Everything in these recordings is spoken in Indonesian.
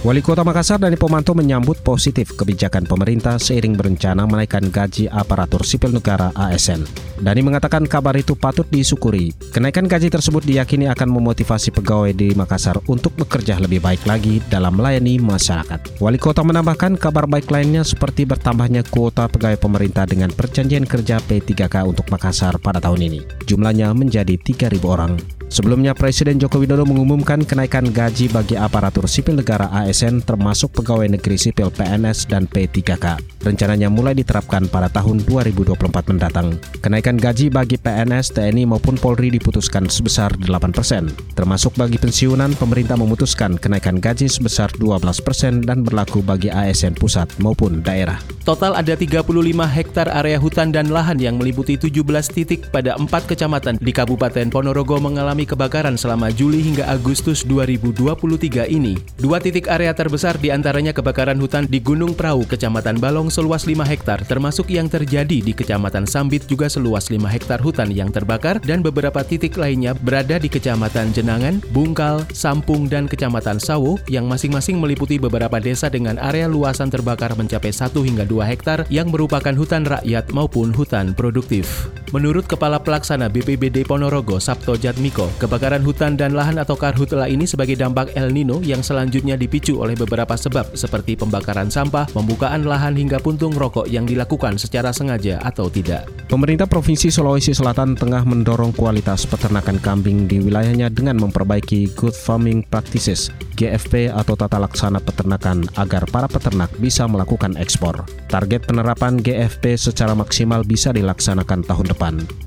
Wali Kota Makassar Dani Pomanto menyambut positif kebijakan pemerintah seiring berencana menaikkan gaji aparatur sipil negara ASN. Dani mengatakan kabar itu patut disyukuri. Kenaikan gaji tersebut diyakini akan memotivasi pegawai di Makassar untuk bekerja lebih baik lagi dalam melayani masyarakat. Wali Kota menambahkan kabar baik lainnya seperti bertambahnya kuota pegawai pemerintah dengan perjanjian kerja P3K untuk Makassar pada tahun ini. Jumlahnya menjadi 3.000 orang. Sebelumnya Presiden Joko Widodo mengumumkan kenaikan gaji bagi aparatur sipil negara ASN termasuk pegawai negeri sipil PNS dan P3K. Rencananya mulai diterapkan pada tahun 2024 mendatang. Kenaikan gaji bagi PNS, TNI maupun Polri diputuskan sebesar 8 persen. Termasuk bagi pensiunan, pemerintah memutuskan kenaikan gaji sebesar 12 persen dan berlaku bagi ASN pusat maupun daerah. Total ada 35 hektar area hutan dan lahan yang meliputi 17 titik pada empat kecamatan di Kabupaten Ponorogo mengalami mengalami kebakaran selama Juli hingga Agustus 2023 ini. Dua titik area terbesar di antaranya kebakaran hutan di Gunung Prau, Kecamatan Balong seluas 5 hektar, termasuk yang terjadi di Kecamatan Sambit juga seluas 5 hektar hutan yang terbakar dan beberapa titik lainnya berada di Kecamatan Jenangan, Bungkal, Sampung, dan Kecamatan Sawo yang masing-masing meliputi beberapa desa dengan area luasan terbakar mencapai 1 hingga 2 hektar yang merupakan hutan rakyat maupun hutan produktif. Menurut Kepala Pelaksana BPBD Ponorogo, Sabto Jatmiko, kebakaran hutan dan lahan atau karhutla ini sebagai dampak El Nino yang selanjutnya dipicu oleh beberapa sebab seperti pembakaran sampah, pembukaan lahan hingga puntung rokok yang dilakukan secara sengaja atau tidak. Pemerintah Provinsi Sulawesi Selatan tengah mendorong kualitas peternakan kambing di wilayahnya dengan memperbaiki Good Farming Practices GFP atau tata laksana peternakan agar para peternak bisa melakukan ekspor. Target penerapan GFP secara maksimal bisa dilaksanakan tahun depan.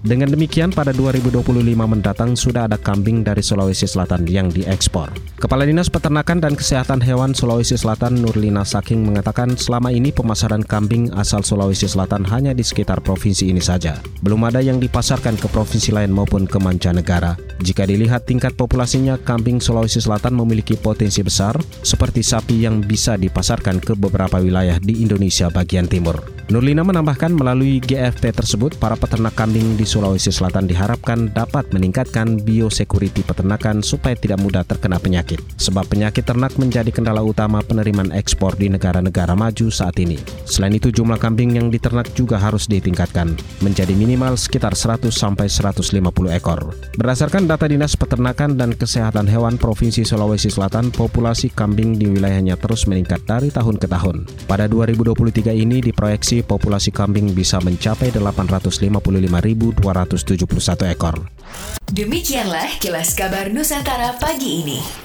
Dengan demikian, pada 2025 mendatang sudah ada kambing dari Sulawesi Selatan yang diekspor. Kepala Dinas Peternakan dan Kesehatan Hewan Sulawesi Selatan Nurlina Saking mengatakan selama ini pemasaran kambing asal Sulawesi Selatan hanya di sekitar provinsi ini saja. Belum ada yang dipasarkan ke provinsi lain maupun ke mancanegara. Jika dilihat tingkat populasinya, kambing Sulawesi Selatan memiliki potensi besar seperti sapi yang bisa dipasarkan ke beberapa wilayah di Indonesia bagian timur. Nurlina menambahkan melalui GFP tersebut para peternak kambing di Sulawesi Selatan diharapkan dapat meningkatkan biosecurity peternakan supaya tidak mudah terkena penyakit. Sebab penyakit ternak menjadi kendala utama penerimaan ekspor di negara-negara maju saat ini. Selain itu jumlah kambing yang diternak juga harus ditingkatkan menjadi minimal sekitar 100 sampai 150 ekor. Berdasarkan data Dinas Peternakan dan Kesehatan Hewan Provinsi Sulawesi Selatan populasi kambing di wilayahnya terus meningkat dari tahun ke tahun. Pada 2023 ini diproyeksi populasi kambing bisa mencapai 855.271 ekor. Demikianlah kilas kabar Nusantara pagi ini.